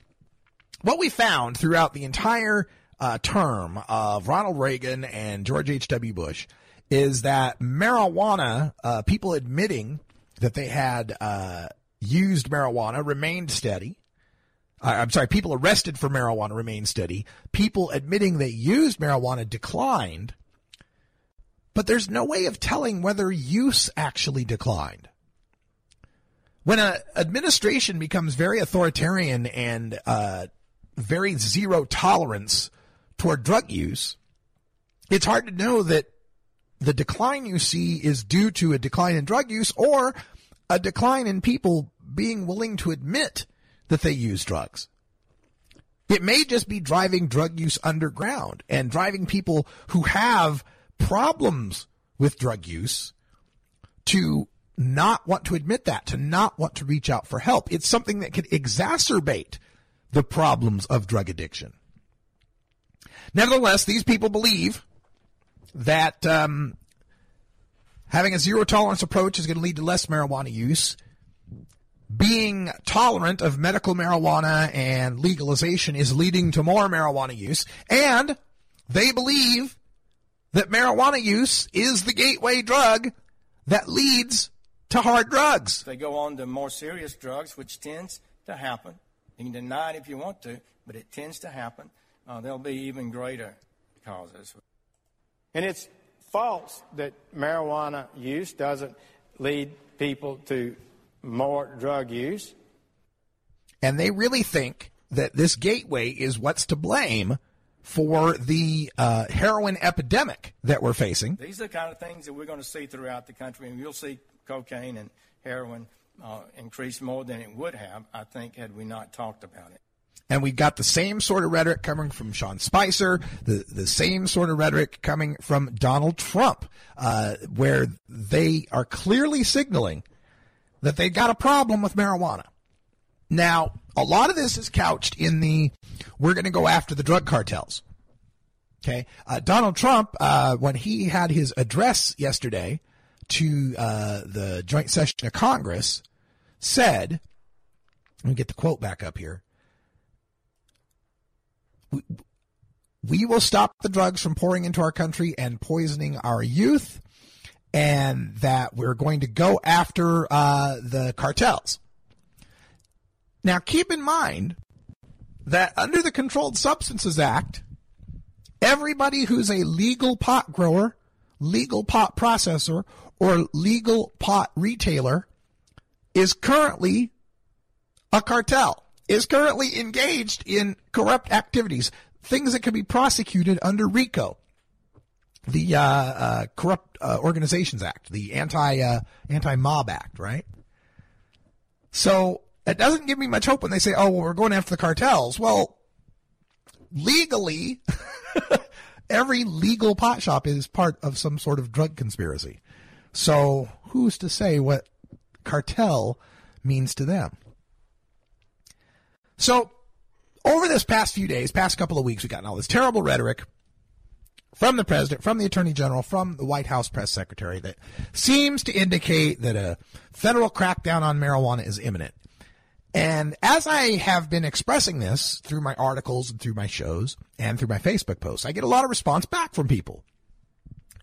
E: What we found throughout the entire uh, term of Ronald Reagan and George H.W. Bush is that marijuana, uh, people admitting that they had uh, used marijuana remained steady. Uh, I'm sorry, people arrested for marijuana remained steady. People admitting they used marijuana declined. But there's no way of telling whether use actually declined. When an administration becomes very authoritarian and uh, very zero tolerance toward drug use, it's hard to know that the decline you see is due to a decline in drug use or a decline in people being willing to admit that they use drugs. It may just be driving drug use underground and driving people who have problems with drug use to not want to admit that, to not want to reach out for help. It's something that could exacerbate the problems of drug addiction. Nevertheless, these people believe that um, having a zero tolerance approach is going to lead to less marijuana use. Being tolerant of medical marijuana and legalization is leading to more marijuana use. And they believe that marijuana use is the gateway drug that leads to hard drugs.
D: They go on to more serious drugs, which tends to happen. You can deny it if you want to, but it tends to happen. Uh, there'll be even greater causes. And it's false that marijuana use doesn't lead people to more drug use.
E: And they really think that this gateway is what's to blame for the uh, heroin epidemic that we're facing.
D: These are the kind of things that we're going to see throughout the country, and you'll see cocaine and heroin uh, increase more than it would have, I think, had we not talked about it.
E: And we've got the same sort of rhetoric coming from Sean Spicer, the, the same sort of rhetoric coming from Donald Trump, uh, where they are clearly signaling that they've got a problem with marijuana. Now, a lot of this is couched in the we're going to go after the drug cartels. Okay. Uh, Donald Trump, uh, when he had his address yesterday to uh, the joint session of Congress, said, let me get the quote back up here. We, we will stop the drugs from pouring into our country and poisoning our youth, and that we're going to go after uh, the cartels. Now, keep in mind that under the Controlled Substances Act, everybody who's a legal pot grower, legal pot processor, or legal pot retailer is currently a cartel, is currently engaged in corrupt activities, things that can be prosecuted under RICO, the uh, uh, Corrupt uh, Organizations Act, the anti anti mob act, right? So it doesn't give me much hope when they say, "Oh, well, we're going after the cartels." Well, legally, *laughs* every legal pot shop is part of some sort of drug conspiracy. So who's to say what cartel means to them? So over this past few days, past couple of weeks, we've gotten all this terrible rhetoric from the president, from the attorney general, from the White House press secretary that seems to indicate that a federal crackdown on marijuana is imminent. And as I have been expressing this through my articles and through my shows and through my Facebook posts, I get a lot of response back from people.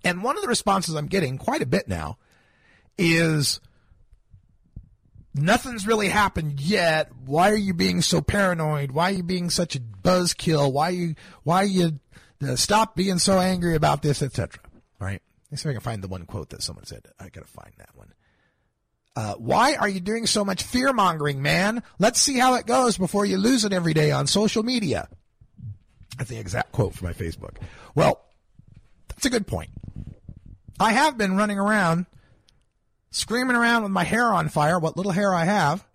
E: And one of the responses I'm getting quite a bit now is nothing's really happened yet. Why are you being so paranoid? Why are you being such a buzzkill? Why you why you uh, stop being so angry about this, etc. Right? Let's see if I can find the one quote that someone said. I gotta find that one. Uh, why are you doing so much fear mongering, man? Let's see how it goes before you lose it every day on social media. That's the exact quote from my Facebook. Well, that's a good point. I have been running around screaming around with my hair on fire, what little hair I have,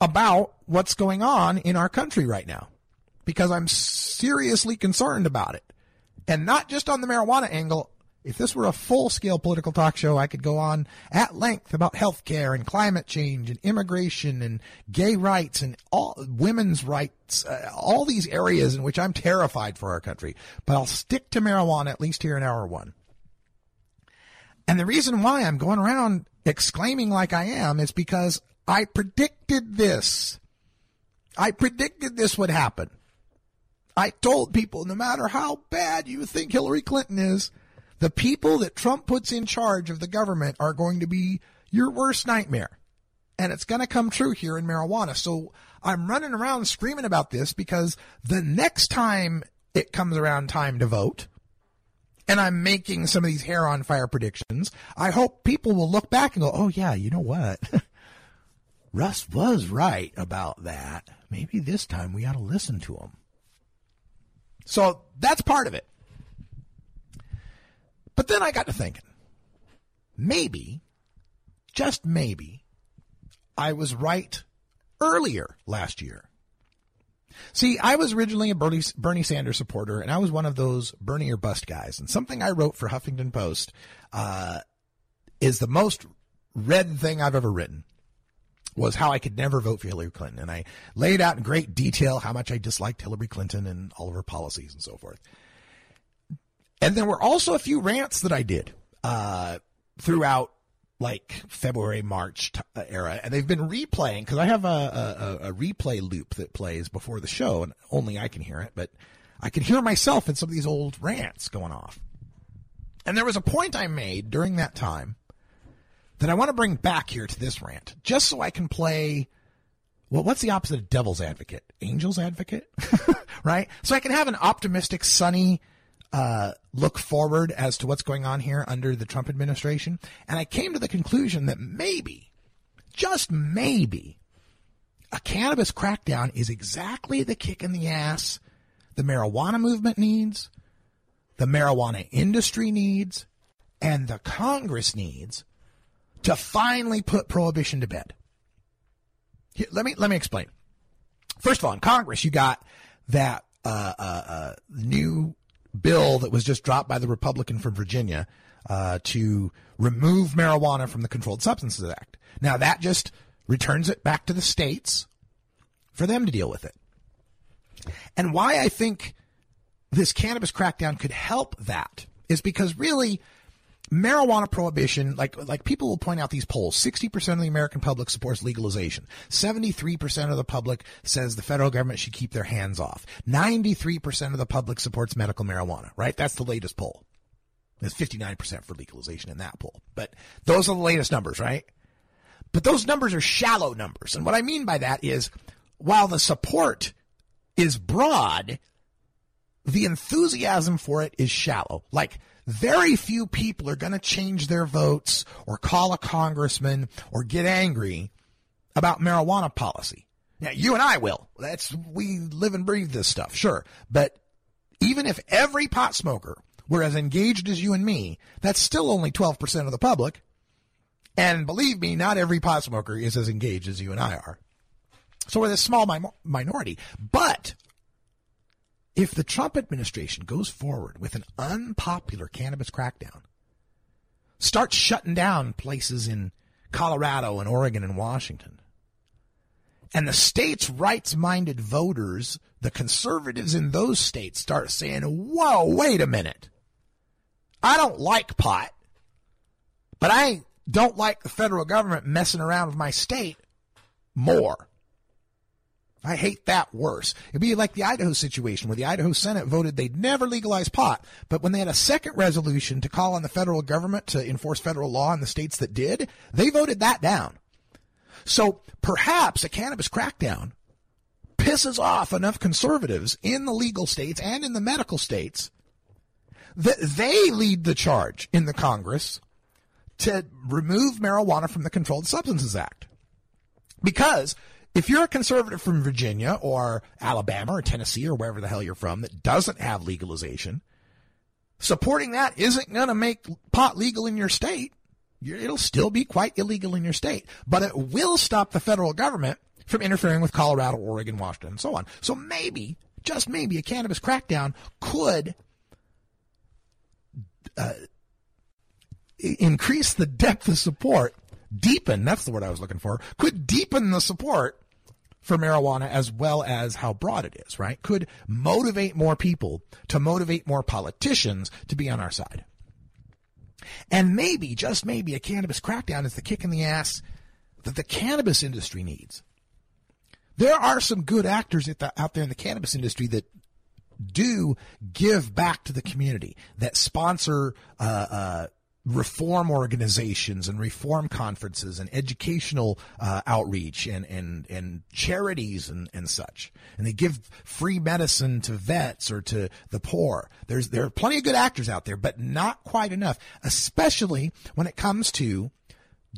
E: about what's going on in our country right now. Because I'm seriously concerned about it. And not just on the marijuana angle. If this were a full scale political talk show, I could go on at length about healthcare and climate change and immigration and gay rights and all women's rights, uh, all these areas in which I'm terrified for our country. But I'll stick to marijuana at least here in hour one. And the reason why I'm going around exclaiming like I am is because I predicted this. I predicted this would happen. I told people no matter how bad you think Hillary Clinton is, the people that Trump puts in charge of the government are going to be your worst nightmare. And it's going to come true here in marijuana. So I'm running around screaming about this because the next time it comes around time to vote, and I'm making some of these hair on fire predictions, I hope people will look back and go, oh, yeah, you know what? *laughs* Russ was right about that. Maybe this time we ought to listen to him. So that's part of it. But then I got to thinking, maybe, just maybe, I was right earlier last year. See, I was originally a Bernie, Bernie, Sanders supporter, and I was one of those Bernie or bust guys. And something I wrote for Huffington Post uh, is the most read thing I've ever written was how I could never vote for Hillary Clinton. And I laid out in great detail how much I disliked Hillary Clinton and all of her policies and so forth. And there were also a few rants that I did uh, throughout like February, March t- uh, era, and they've been replaying because I have a, a, a, replay loop that plays before the show, and only I can hear it, but I can hear myself in some of these old rants going off. And there was a point I made during that time that I want to bring back here to this rant, just so I can play. Well, what's the opposite of devil's advocate? Angel's advocate, *laughs* right? So I can have an optimistic, sunny uh, look forward as to what's going on here under the Trump administration. And I came to the conclusion that maybe, just maybe, a cannabis crackdown is exactly the kick in the ass the marijuana movement needs, the marijuana industry needs, and the Congress needs to finally put prohibition to bed. Let me let me explain. First of all, in Congress, you got that uh, uh, uh, new bill that was just dropped by the Republican from Virginia uh, to remove marijuana from the Controlled Substances Act. Now that just returns it back to the states for them to deal with it. And why I think this cannabis crackdown could help that is because really marijuana prohibition, like like people will point out these polls, 60% of the American public supports legalization. 73% of the public says the federal government should keep their hands off. 93% of the public supports medical marijuana, right? That's the latest poll. There's 59% for legalization in that poll. But those are the latest numbers, right? But those numbers are shallow numbers. And what I mean by that is while the support is broad, the enthusiasm for it is shallow. Like very few people are going to change their votes or call a congressman or get angry about marijuana policy. Now, you and I will. That's, we live and breathe this stuff, sure. But even if every pot smoker were as engaged as you and me, that's still only 12% of the public. And believe me, not every pot smoker is as engaged as you and I are. So we're a small mi- minority. But if the Trump administration goes forward with an unpopular cannabis crackdown, starts shutting down places in Colorado and Oregon and Washington, and the states' rights minded voters, the conservatives in those states, start saying, whoa, wait a minute. I don't like pot, but I don't like the federal government messing around with my state more. I hate that worse. It'd be like the Idaho situation where the Idaho Senate voted they'd never legalize pot. But when they had a second resolution to call on the federal government to enforce federal law in the states that did, they voted that down. So perhaps a cannabis crackdown pisses off enough conservatives in the legal states and in the medical states that they lead the charge in the Congress to remove marijuana from the Controlled Substances Act. Because if you're a conservative from Virginia or Alabama or Tennessee or wherever the hell you're from that doesn't have legalization, supporting that isn't going to make pot legal in your state. It'll still be quite illegal in your state, but it will stop the federal government from interfering with Colorado, Oregon, Washington, and so on. So maybe, just maybe, a cannabis crackdown could uh, increase the depth of support, deepen, that's the word I was looking for, could deepen the support for marijuana as well as how broad it is, right? Could motivate more people to motivate more politicians to be on our side. And maybe, just maybe, a cannabis crackdown is the kick in the ass that the cannabis industry needs. There are some good actors the, out there in the cannabis industry that do give back to the community, that sponsor uh, uh, reform organizations and reform conferences and educational uh, outreach and, and, and charities and, and such. And they give free medicine to vets or to the poor. There's, there are plenty of good actors out there, but not quite enough, especially when it comes to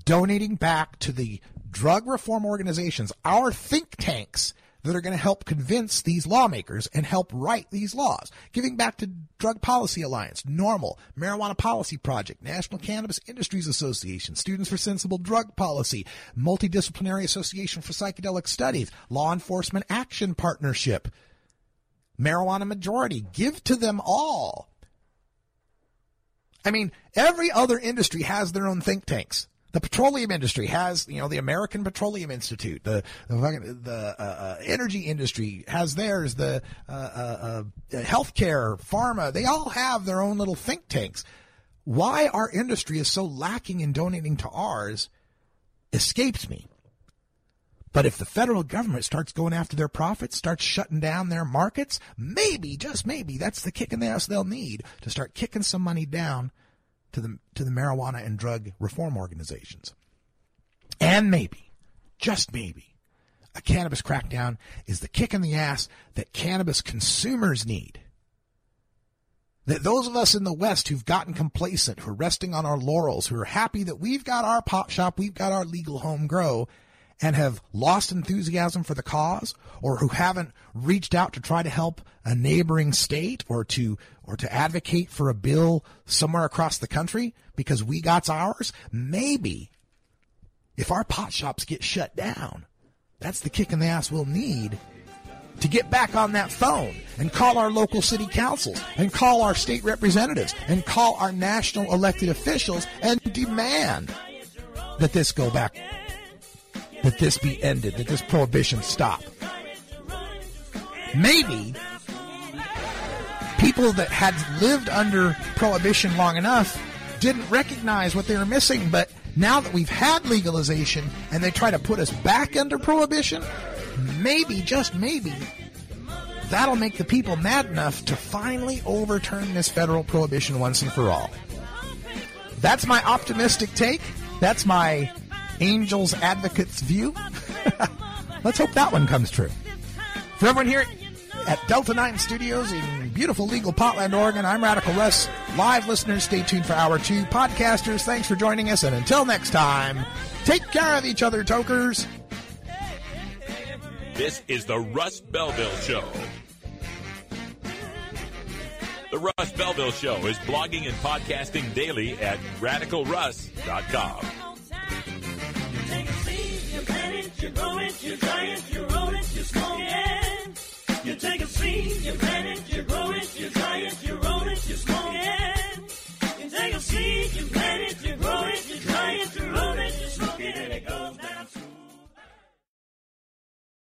E: donating back to the drug reform organizations, our think tanks that are going to help convince these lawmakers and help write these laws. Giving back to Drug Policy Alliance, NORML, Marijuana Policy Project, National Cannabis Industries Association, Students for Sensible Drug Policy, Multidisciplinary Association for Psychedelic Studies, Law Enforcement Action Partnership, Marijuana Majority. Give to them all. I mean, every other industry has their own think tanks. The petroleum industry has, you know, the American Petroleum Institute. The the, the uh, uh, energy industry has theirs. The uh, uh, uh, healthcare, pharma, they all have their own little think tanks. Why our industry is so lacking in donating to ours escapes me. But if the federal government starts going after their profits, starts shutting down their markets, maybe, just maybe, that's the kick in the ass they'll need to start kicking some money down to the to the marijuana and drug reform organizations. And maybe, just maybe, a cannabis crackdown is the kick in the ass that cannabis consumers need. That those of us in the West who've gotten complacent, who are resting on our laurels, who are happy that we've got our pot shop, we've got our legal home grow, and have lost enthusiasm for the cause or who haven't reached out to try to help a neighboring state or to or to advocate for a bill somewhere across the country because we got ours maybe if our pot shops get shut down that's the kick in the ass we'll need to get back on that phone and call our local city councils and call our state representatives and call our national elected officials and demand that this go back that this be ended, that this prohibition stop. Maybe people that had lived under prohibition long enough didn't recognize what they were missing, but now that we've had legalization and they try to put us back under prohibition, maybe, just maybe, that'll make the people mad enough to finally overturn this federal prohibition once and for all. That's my optimistic take. That's my Angels Advocates view. *laughs* Let's hope that one comes true. For everyone here at Delta 9 Studios in beautiful legal Potland, Oregon, I'm Radical Russ. Live listeners, stay tuned for hour two. Podcasters, thanks for joining us. And until next time, take care of each other, tokers.
B: This is the Russ Belville Show. The Russ Belville Show is blogging and podcasting daily at radicalruss.com
A: you're growing, you're dying, you're rolling, you're smoking. You take a seat, you're planning, you're growing, you're dying, you're rolling, you're smoking. You take a seat, you're planning.